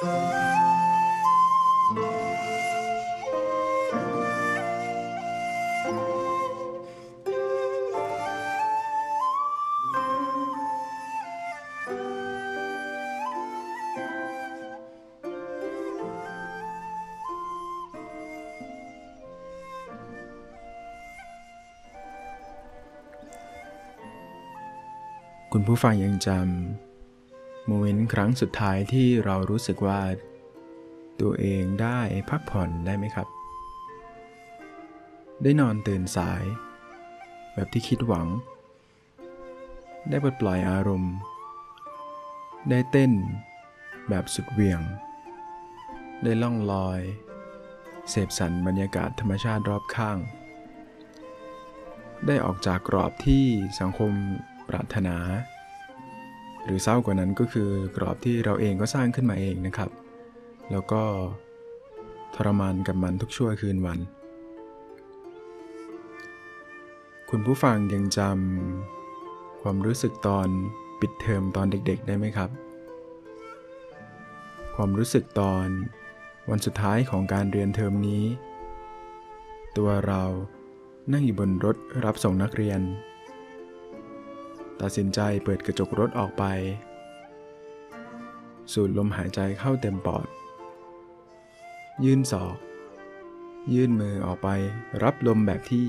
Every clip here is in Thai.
คุณผู้ฟังยังจำ โมเมนต์ครั้งสุดท้ายที่เรารู้สึกว่า ตัวเองได้พักผ่อนได้ไหมครับ ได้นอนตื่นสาย แบบที่คิดหวัง ได้ปลดปล่อยอารมณ์ ได้เต้นแบบสุดเวียง ได้ล่องลอย เสพสันบรรยากาศธรรมชาติรอบข้าง ได้ออกจากกรอบที่สังคมปรารถนา หรือเศร้ากว่านั้นก็คือกรอบที่เราเองก็สร้างขึ้นมาเองนะครับ แล้วก็ทรมานกับมันทุกชั่วคืนวัน คุณผู้ฟังยังจำความรู้สึกตอนปิดเทอมตอนเด็กๆ ได้ไหมครับ ความรู้สึกตอนวันสุดท้ายของการเรียนเทอมนี้ ตัวเรานั่งอยู่บนรถรับส่งนักเรียน ตัดสินใจเปิดกระจกรถออกไป สูดลมหายใจเข้าเต็มปอด ยื่นศอก ยื่นมือออกไป รับลมแบบที่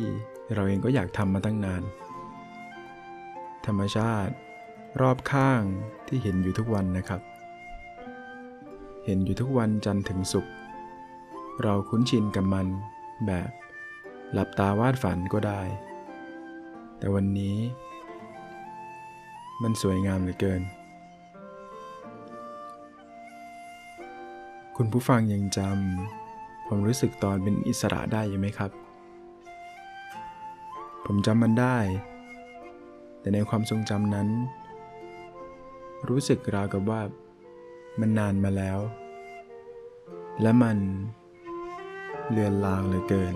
เราเองก็อยากทำมาตั้งนาน ธรรมชาติ รอบข้างที่เห็นอยู่ทุกวันนะครับ เห็นอยู่ทุกวันจันทร์ถึงศุกร์เราคุ้นชินกับมันแบบหลับตาวาดฝันก็ได้ แต่วันนี้ มันสวยงามเหลือเกิน คุณผู้ฟังยังจำความรู้สึกตอนเป็นอิสระได้ยังไหมครับ ผมจำมันได้ แต่ในความทรงจำนั้น รู้สึกราวกับว่ามันนานมาแล้ว และมันเลือนลางเหลือเกิน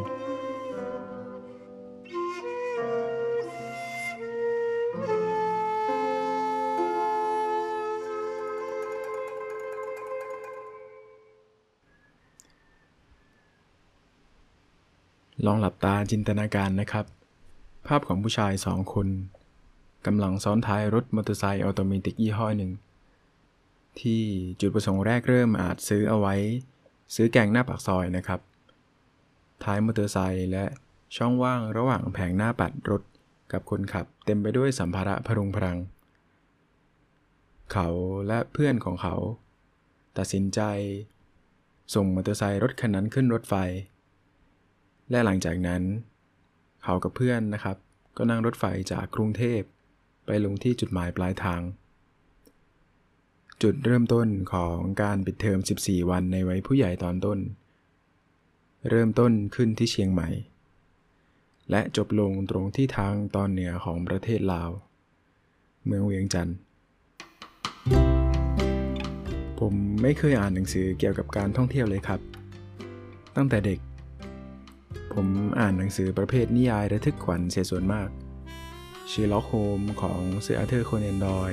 ลองหลับตาจินตนาการนะครับ ภาพของผู้ชายสองคนกำลังซ้อนท้ายรถมอเตอร์ไซค์ automatic ยี่ห้อหนึ่ง ที่จุดประสงค์แรกเริ่มอาจซื้อเอาไว้ ซื้อแกงหน้าปากซอยนะครับ ท้ายมอเตอร์ไซค์และช่องว่างระหว่างแผงหน้าปัดรถกับคนขับ เต็มไปด้วยสัมภาระพะรุงพะรัง เขาและเพื่อนของเขา ตัดสินใจ ส่งมอเตอร์ไซค์รถคันนั้นขึ้นรถไฟ และหลังจากนั้น เขากับเพื่อนนะครับ ก็นั่งรถไฟจากกรุงเทพ ไปลงที่จุดหมายปลายทาง จุดเริ่มต้นของการปิดเทอม 14 วันในวัยผู้ใหญ่ตอนต้น เริ่มต้นขึ้นที่เชียงใหม่ และจบลงตรงที่ทางตอนเหนือของประเทศลาว เมืองเวียงจันทร์ผมไม่เคยอ่านหนังสือเกี่ยวกับการท่องเที่ยวเลยครับ ตั้งแต่เด็ก ผมอ่านหนังสือประเภทนิยายระทึกขวัญเสียส่วนมากเชอร์ล็อกโฮมส์ของเซอร์อาร์เธอร์โคแนนดอยล์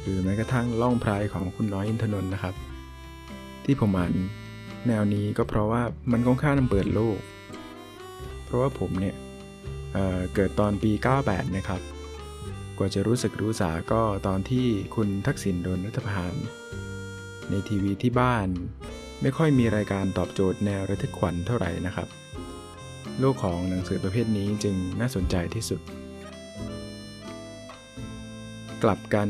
หรือแม้กระทั่งล่องไพรของคุณน้อยอินทนนท์นะครับ ที่ผมอ่านแนวนี้ก็เพราะว่ามันค่อนข้างเปิดโลก เพราะว่าผมเนี่ยเกิดตอนปี 98 นะครับ กว่าจะรู้สึกรู้สาก็ตอนที่คุณทักษิณโดนรัฐประหาร ในทีวีที่บ้านไม่ค่อยมีรายการตอบโจทย์แนวระทึกขวัญเท่าไหร่นะครับ ลกของหนังสือประเภทนี้จึงน่าสนใจที่สุด กลับกัน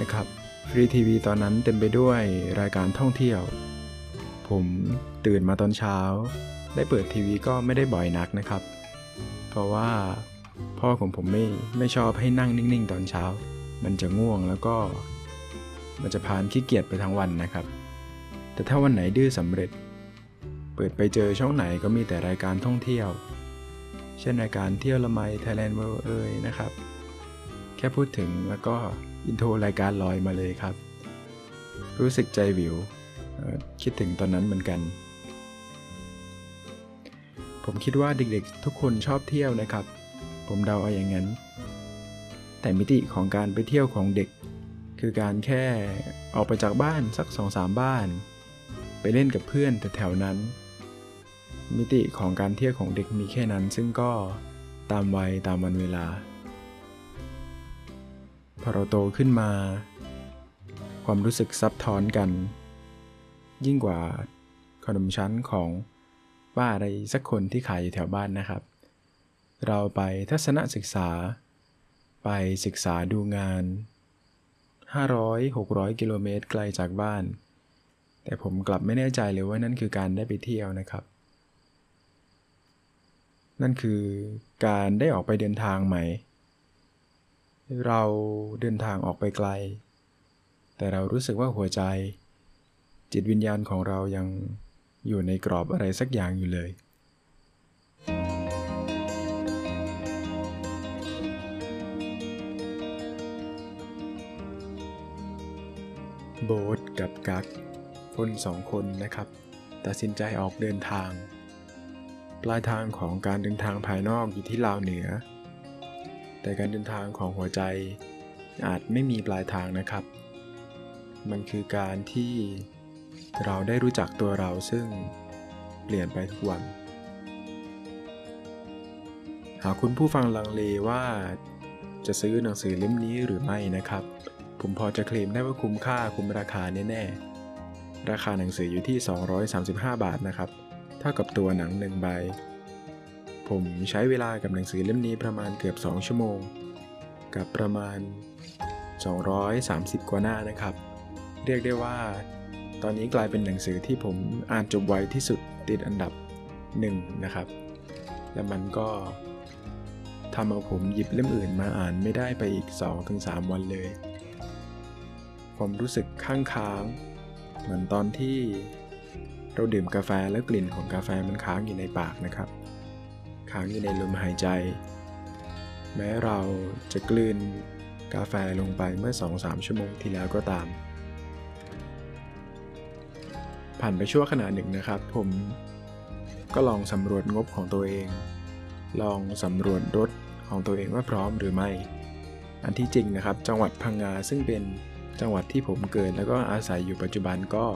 นะครับฟรีทีวีตอนนั้นเต็มไปด้วยรายการท่องเที่ยว ผมตื่นมาตอนเช้า ได้เปิดทีวีก็ไม่ได้บ่อยนักนะครับ เพราะว่าพ่อของผมไม่ไม่ชอบให้นั่งนิ่งๆ ตอนเช้า มันจะง่วงแล้วก็ มันจะพานขี้เกียจไปทั้งวันนะครับ แต่ถ้าวันไหนดื้อสำเร็จ เปิดไปเจอช่องไหนก็มีแต่รายการท่องเที่ยว เช่นรายการเที่ยวละไมไทยแลนด์เวิลด์เอยนะครับ แค่พูดถึงแล้วก็ intro รายการลอยมาเลยครับ รู้สึกใจหวิว คิดถึงตอนนั้นเหมือนกัน ผมคิดว่าเด็กๆทุกคนชอบเที่ยวนะครับ ผมเดาเอาอย่างนั้น แต่มิติของการไปเที่ยวของเด็ก คือการแค่ออกไปจากบ้านสักสองสามบ้าน ไปเล่นกับเพื่อนแต่แถวนั้น มิติของการเที่ยวของเด็กมีแค่นั้น ซึ่งก็ตามวัยตามวันเวลา พอเราโตขึ้นมา ความรู้สึกซับซ้อนกัน ยิ่งกว่าขนมชั้นของป้าอะไรสักคนที่ขายอยู่แถวบ้านนะครับ เราไปทัศนศึกษาไปไปศึกษาดูงาน 500-600 กิโลเมตรไกลจากบ้าน แต่ผมกลับไม่แน่ใจเลยว่านั่นคือการได้ไปเที่ยวนะครับ นั่นคือการได้ออกไปเดินทางใหม่ เราเดินทางออกไปไกล แต่เรารู้สึกว่าหัวใจ จิตวิญญาณของเรายังอยู่ในกรอบอะไรสักอย่างอยู่เลย โบ๊ทกับกักคนสองคนนะครับ ตัดสินใจออกเดินทาง ปลายทางของการเดินทางภายนอกอยู่ที่ลาวเหนือ แต่การเดินทางของหัวใจอาจไม่มีปลายทางนะครับ มันคือการที่เราได้รู้จักตัวเราซึ่งเปลี่ยนไปทุกวัน หากคุณผู้ฟังลังเลว่าจะซื้อหนังสือเล่มนี้หรือไม่นะครับ ผมพอจะเคลมได้ว่าคุ้มค่าคุ้มราคาแน่ๆ ราคาหนังสืออยู่ที่ 235 บาทนะครับ เท่ากับตัวหนังหนึ่งใบ ผมใช้เวลากับหนังสือเล่มนี้ประมาณเกือบ 2 ชั่วโมง กับประมาณ 230 กว่าหน้านะครับ เรียกได้ว่า ตอนนี้กลายเป็นหนังสือที่ผมอ่านจบไวที่สุดติดอันดับหนึ่งนะครับ และมันก็ทำเอาผมหยิบเล่มอื่นมาอ่านไม่ได้ไปอีก 2-3 วันเลย ผมรู้สึกข้างค้าง เหมือนตอนที่ เราดื่มกาแฟแล้วกลิ่นของกาแฟมันค้างอยู่ในปากนะครับ ค้างอยู่ในลมหายใจ แม้เราจะกลืนกาแฟลงไปเมื่อ 2-3 ชั่วโมงที่แล้วก็ตาม ผ่านไปชั่วขณะหนึ่งนะครับ ผมก็ลองสำรวจงบของตัวเอง ลองสำรวจรถของตัวเองว่าพร้อมหรือไม่ อันที่จริงนะครับ จังหวัดพังงาซึ่งเป็นจังหวัดที่ผมเกิดแล้วก็อาศัยอยู่ปัจจุบันก็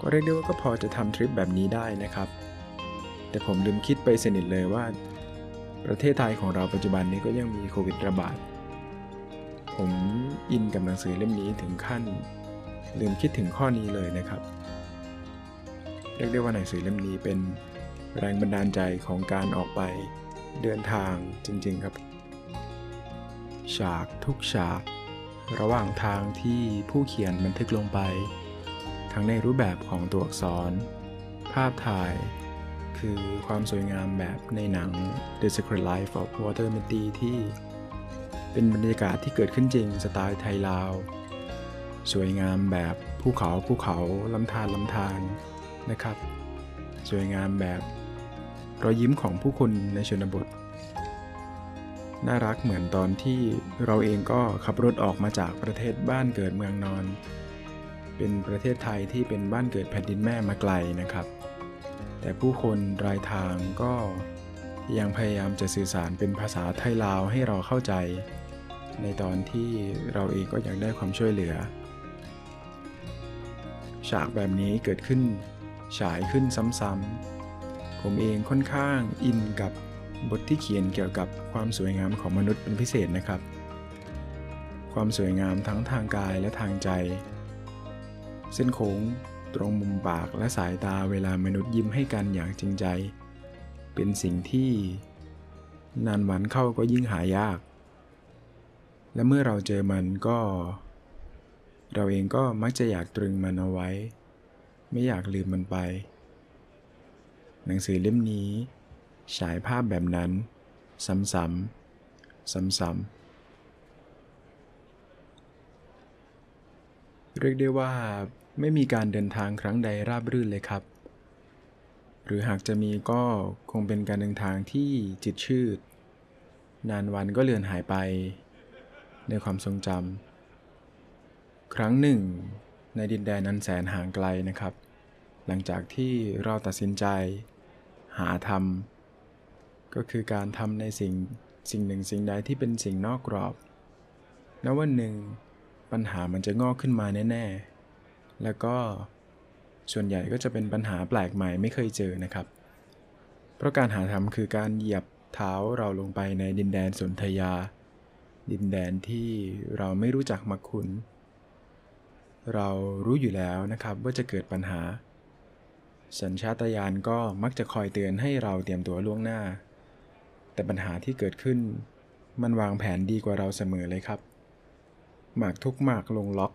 ก็เรียกได้ว่าก็พอจะทำทริปแบบนี้ได้นะครับ แต่ผมลืมคิดไปสนิทเลยว่า ประเทศไทยของเราปัจจุบันนี้ก็ยังมีโควิดระบาด ผมอินกับหนังสือเล่มนี้ถึงขั้น ลืมคิดถึงข้อนี้เลยนะครับ เรียกได้ว่าหนังสือเล่มนี้เป็นแรงบันดาลใจของการออกไปเดินทางจริงๆครับ ฉากทุกฉาก ระหว่างทางที่ผู้เขียนบันทึกลงไป ทั้งในรูปแบบของตัวอักษร ภาพถ่าย คือความสวยงามแบบในหนัง The Secret Life of Walter Mitty ที่ เป็นบรรยากาศที่เกิดขึ้นจริงสไตล์ไทยลาว สวยงามแบบภูเขาภูเขาลำธารลำธารนะครับ สวยงามแบบรอยยิ้มของผู้คนในชนบท น่ารักเหมือนตอนที่เราเองก็ขับรถออกมาจากประเทศบ้านเกิดเมืองนอน เป็นประเทศไทยที่เป็นบ้านเกิดแผ่นดินแม่มาไกลนะครับ แต่ผู้คนรายทางก็ยังพยายามจะสื่อสารเป็นภาษาไทยลาวให้เราเข้าใจ ในตอนที่เราเองก็อยากได้ความช่วยเหลือ ฉากแบบนี้เกิดขึ้นฉายขึ้นซ้ำๆ ผมเองค่อนข้างอินกับบทที่เขียนเกี่ยวกับความสวยงามของมนุษย์เป็นพิเศษนะครับ ความสวยงามทั้งทางกายและทางใจ เส้นโค้งตรงมุมปากและสายตาเวลามนุษย์ยิ้มให้กันอย่างจริงใจ เป็นสิ่งที่นานวันเข้าก็ยิ่งหายาก และเมื่อเราเจอมันก็ เราเองก็มักจะอยากตรึงมันเอาไว้ ไม่อยากลืมมันไป หนังสือเล่มนี้ ฉายภาพแบบนั้น ซ้ำๆซ้ำๆ เรียกได้ว่าไม่มีการเดินทางครั้งใดราบรื่นเลยครับ หรือหากจะมีก็คงเป็นการเดินทางที่จิตชืด นานวันก็เลือนหายไป ในความทรงจำครั้งหนึ่ง ในดินแดนนันแสนห่างไกลนะครับ หลังจากที่เราตัดสินใจ หาทำก็คือการทำในสิ่งสิ่งหนึ่งสิ่งใดที่เป็นสิ่งนอกกรอบแ้ววันหนึ่ง ปัญหามันจะงอกขึ้นมาแน่ ๆ แล้วก็ส่วนใหญ่ก็จะเป็นปัญหาแปลกใหม่ไม่เคยเจอนะครับ เพราะการหาทำคือการเหยียบเท้าเราลงไปในดินแดนสนธยา ดินแดนที่เราไม่รู้จักมาคุณ เรารู้อยู่แล้วนะครับว่าจะเกิดปัญหา สัญชาตญาณก็มักจะคอยเตือนให้เราเตรียมตัวล่วงหน้า แต่ปัญหาที่เกิดขึ้น มันวางแผนดีกว่าเราเสมอเลยครับ หมากทุกหมากลงล็อก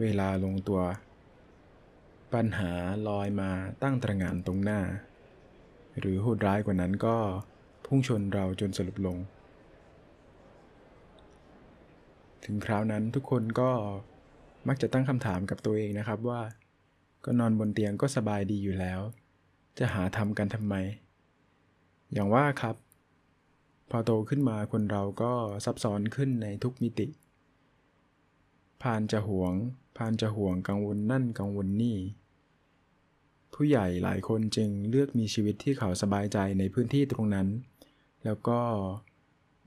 เวลาลงตัว ปัญหาลอยมาตั้งตระหง่านตรงหน้า หรือโหดร้ายกว่านั้นก็พุ่งชนเราจนสลบลง ถึงคราวนั้นทุกคนก็มักจะตั้งคำถามกับตัวเองนะครับว่า ก็นอนบนเตียงก็สบายดีอยู่แล้ว จะหาทำกันทำไม อย่างว่าครับ พอโตขึ้นมาคนเราก็ซับซ้อนขึ้นในทุกมิติ พานจะหวง พานจะห่วงกังวลนั่นกังวลนี่ ผู้ใหญ่หลายคนจึงเลือกมีชีวิตที่เขาสบายใจในพื้นที่ตรงนั้น แล้วก็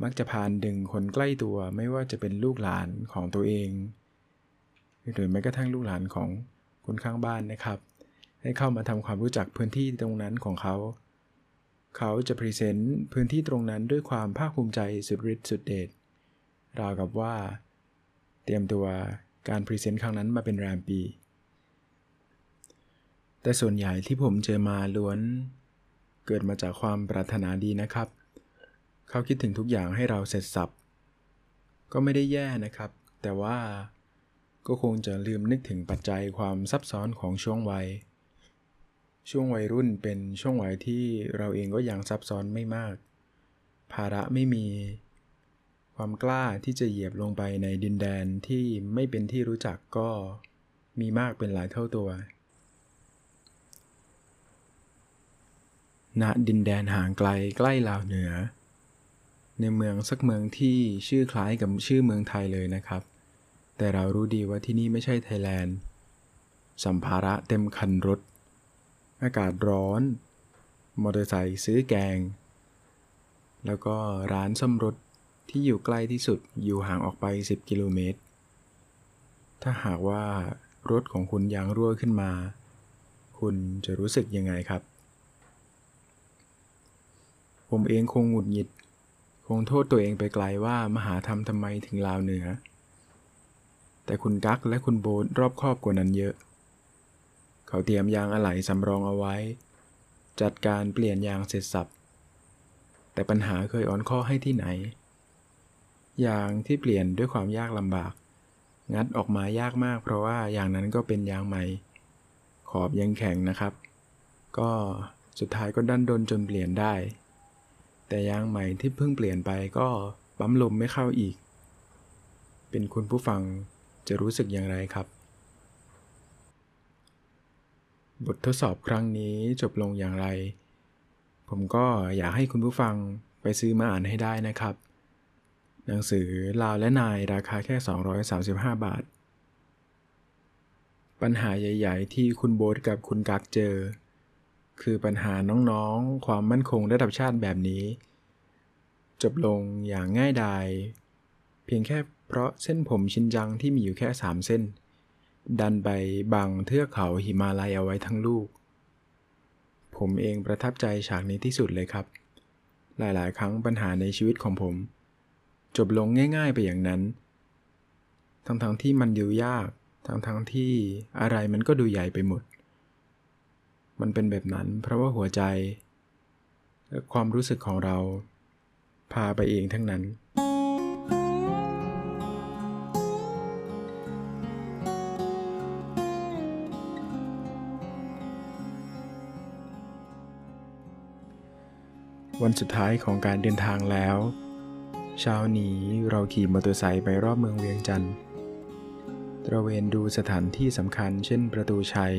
มักจะพานดึงคนใกล้ตัวไม่ว่าจะเป็นลูกหลานของตัวเอง หรือแม้กระทั่งลูกหลานของคนข้างบ้านนะครับ ให้เข้ามาทำความรู้จักพื้นที่ตรงนั้นของเขา เขาจะพรีเซนต์พื้นที่ตรงนั้นด้วยความภาคภูมิใจสุดฤทธิ์สุดเดชราวกับว่า เตรียมตัวการพรีเซนต์ครั้งนั้นมาเป็นแรมปี แต่ส่วนใหญ่ที่ผมเจอมาล้วน เกิดมาจากความปรารถนาดีนะครับ เขาคิดถึงทุกอย่างให้เราเสร็จสับ ก็ไม่ได้แย่นะครับ แต่ว่าก็คงจะลืมนึกถึงปัจจัยความซับซ้อนของช่วงวัย ช่วงวัยรุ่นเป็นช่วงวัยที่เราเองก็ยังซับซ้อนไม่มาก ภาระไม่มี ความกล้าที่จะเหยียบลงไปในดินแดนที่ไม่เป็นที่รู้จักก็มีมากเป็นหลายเท่าตัว ณ ดินแดนห่างไกลใกล้ลาวเหนือ ในเมืองสักเมืองที่ชื่อคล้ายกับชื่อเมืองไทยเลยนะครับ แต่เรารู้ดีว่าที่นี่ไม่ใช่ไทยแลนด์ สัมภาระเต็มคันรถ อากาศร้อน มอเตอร์ไซค์ซื้อแกง แล้วก็ร้านซ่อมรถ ที่อยู่ใกล้ที่สุดอยู่ห่างออกไป 10 กิโลเมตร ถ้าหากว่ารถของคุณยางรั่วขึ้นมา คุณจะรู้สึกยังไงครับ ผมเองคงหงุดหงิด คงโทษตัวเองไปไกลว่ามหาหาทำทำไมถึงลาวเหนือ แต่คุณกั๊กและคุณโบนรอบครอบกว่านั้นเยอะ เขาเตรียมยางอะไหล่สำรองเอาไว้ จัดการเปลี่ยนยางเสร็จสับแต่ปัญหาเคยอ่อนข้อให้ที่ไหน ยางที่เปลี่ยนด้วยความยากลำบาก งัดออกมายากมาก เพราะว่าอย่างนั้นก็เป็นยางใหม่ ขอบยังแข็งนะครับ ก็สุดท้ายก็ดันดนจนเปลี่ยนได้ แต่ยางใหม่ที่เพิ่งเปลี่ยนไปก็ปั๊มลมไม่เข้าอีก เป็นคุณผู้ฟังจะรู้สึกอย่างไรครับ บททดสอบครั้งนี้จบลงอย่างไร ผมก็อยากให้คุณผู้ฟังไปซื้อมาอ่านให้ได้นะครับ หนังสือลาวและนายราคาแค่ 235 บาท ปัญหาใหญ่ ๆ ที่คุณโบ๊ทกับคุณกักเจอ คือปัญหาน้องๆ ความมั่นคงระดับชาติแบบนี้ จบลงอย่างง่ายดาย เพียงแค่เพราะเส้นผมชินจังที่มีอยู่แค่สามเส้น ดันไปบังเทือกเขาหิมาลัยเอาไว้ทั้งลูก ผมเองประทับใจฉากนี้ที่สุดเลยครับ หลายๆ ครั้งปัญหาในชีวิตของผม จบลงง่ายๆไปอย่างนั้น ทั้งๆทที่มันดูยาก ทั้งๆทที่อะไรมันก็ดูใหญ่ไปหมด มันเป็นแบบนั้นเพราะว่าหัวใจและความรู้สึกของเรา พาไปเองทั้งนั้นวันสุดท้ายของการเดินทางแล้ว เช้านี้เราขี่มอเตอร์ไซค์ไปรอบเมืองเวียงจันทร์ตระเวนดูสถานที่สำคัญเช่นประตูชัย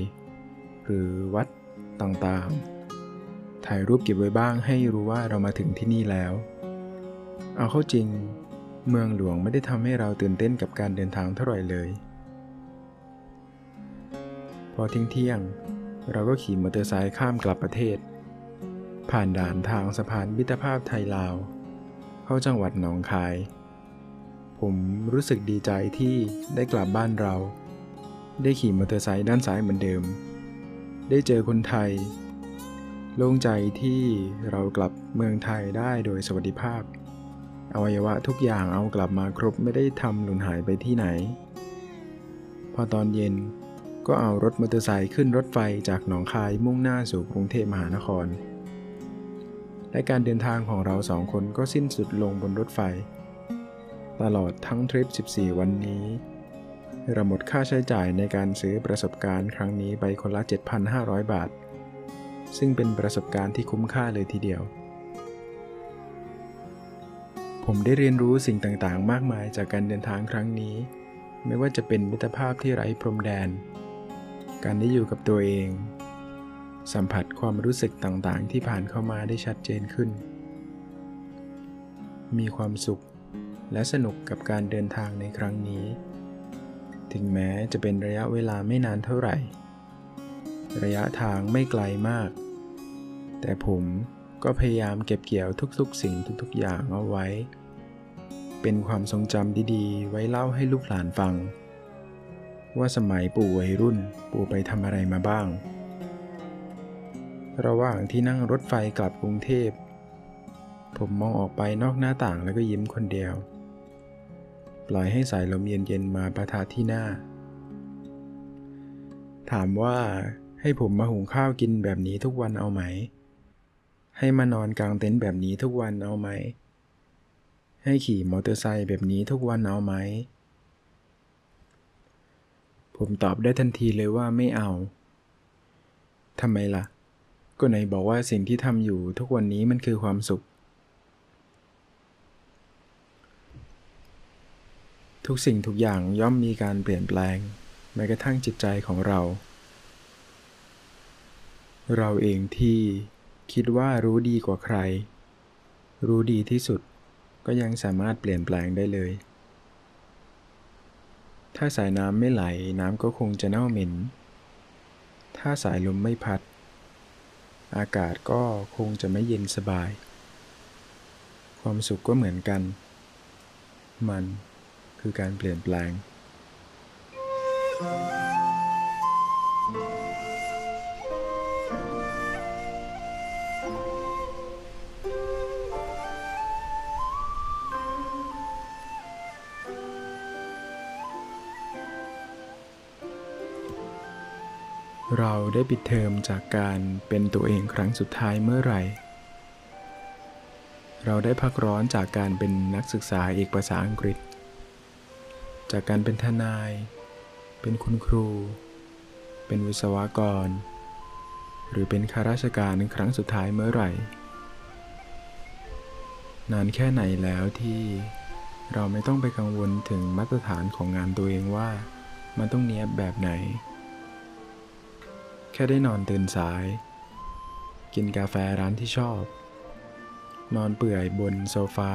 หรือวัดต่างๆ ถ่ายรูปเก็บไว้บ้างให้รู้ว่าเรามาถึงที่นี่แล้ว เอาเข้าจริง เมืองหลวงไม่ได้ทำให้เราตื่นเต้นกับการเดินทางเท่าไหร่เลย พอเที่ยงเที่ยง เราก็ขี่มอเตอร์ไซค์ข้ามกลับประเทศ ผ่านด่านทางสะพานมิตรภาพไทยลาว เข้าจังหวัดหนองคาย ผมรู้สึกดีใจที่ได้กลับบ้านเรา ได้ขี่มอเตอร์ไซค์ด้านซ้ายเหมือนเดิม ได้เจอคนไทย โล่งใจที่เรากลับเมืองไทยได้โดยสวัสดิภาพ อวัยวะทุกอย่างเอากลับมาครบไม่ได้ทำหลุนหายไปที่ไหน พอตอนเย็นก็เอารถมอเตอร์ไซค์ขึ้นรถไฟจากหนองคายมุ่งหน้าสู่กรุงเทพมหานคร และการเดินทางของเราสองคนก็สิ้นสุดลงบนรถไฟ ตลอดทั้งทริป 14 วันนี้เราหมดค่าใช้จ่ายในการซื้อประสบการณ์ครั้งนี้ไปคนละ 7,500 บาท ซึ่งเป็นประสบการณ์ที่คุ้มค่าเลยทีเดียว ผมได้เรียนรู้สิ่งต่างๆ มากมายจากการเดินทางครั้งนี้ ไม่ว่าจะเป็นมิตรภาพที่ไร้พรมแดน การได้อยู่กับตัวเอง สัมผัสความรู้สึกต่างๆ ที่ผ่านเข้ามาได้ชัดเจนขึ้น มีความสุขและสนุกกับการเดินทางในครั้งนี้ ถึงแม้จะเป็นระยะเวลาไม่นานเท่าไหร่ ระยะทางไม่ไกลมาก แต่ผมก็พยายามเก็บเกี่ยวทุกๆ สิ่งทุกๆ อย่างเอาไว้ เป็นความทรงจำดีๆ ไว้เล่าให้ลูกหลานฟัง ว่าสมัยปู่วัยรุ่นปู่ไปทำอะไรมาบ้าง ระหว่างที่นั่งรถไฟกลับกรุงเทพ ผมมองออกไปนอกหน้าต่างแล้วก็ยิ้มคนเดียว ปล่อยให้สายลมเย็นๆมาประทะที่หน้า ถามว่าให้ผมมาหุงข้าวกินแบบนี้ทุกวันเอาไหม ให้มานอนกลางเต็นท์แบบนี้ทุกวันเอาไหม ให้ขี่มอเตอร์ไซค์แบบนี้ทุกวันเอาไหม ผมตอบได้ทันทีเลยว่าไม่เอา ทำไมล่ะ ก็ไหนบอกว่าสิ่งที่ทำอยู่ทุกวันนี้มันคือความสุข ทุกสิ่งทุกอย่างย่อมมีการเปลี่ยนแปลงแม้กระทั่งจิตใจของเรา เราเองที่คิดว่ารู้ดีกว่าใคร รู้ดีที่สุดก็ยังสามารถเปลี่ยนแปลงได้เลย ถ้าสายน้ำไม่ไหลน้ำก็คงจะเน่าเหม็น ถ้าสายลมไม่พัด อากาศก็คงจะไม่เย็นสบาย ความสุขก็เหมือนกัน มันคือการเปลี่ยนแปลงเร ได้ปิดเทอมจากการเป็นตัวเองครั้งสุดท้ายเมื่อไหร่ เราได้พักร้อนจากการเป็นนักศึกษาเอกภาษาอังกฤษ จากการเป็นทนาย เป็นคุณครู เป็นวิศวกร หรือเป็นข้าราชการครั้งสุดท้ายเมื่อไหร่ นานแค่ไหนแล้วที่เราไม่ต้องไปกังวลถึงมาตรฐานของงานตัวเองว่ามันต้องเนี้ยบแบบไหน ค่ได้นอนตื่นสาย กินกาแฟร้านที่ชอบ นอนเปื่อยบนโซฟา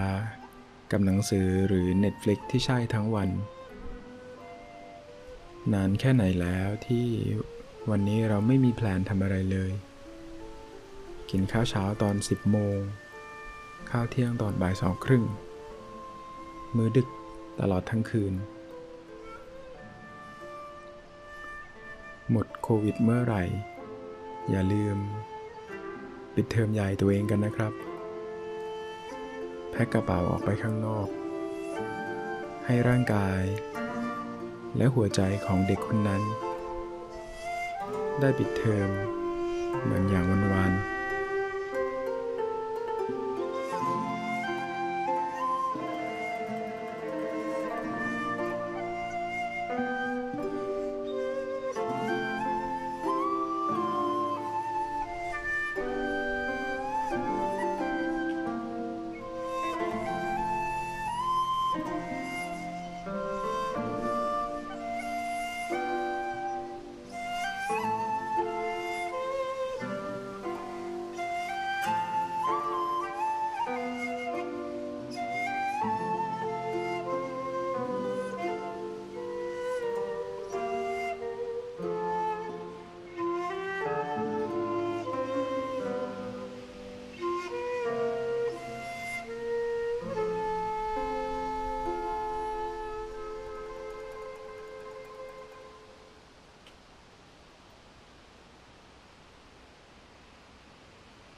กับหนังสือหรือ Netflix ที่ใช่ทั้งวัน นานแค่ไหนแล้วที่วันนี้เราไม่มีแพลนทำอะไรเลย กินข้าวเช้าตอน 10 โมง ข้าวเที่ยงตอนบ่ายสองครึ่ง มื้อดึกตลอดทั้งคืน โควิดเมื่อไหร่ อย่าลืม ปิดเทอมใหญ่ตัวเองกันนะครับ แพ็คกระเป๋าออกไปข้างนอก ให้ร่างกาย และหัวใจของเด็กคนนั้น ได้ปิดเทอมเหมือนอย่างวันวาน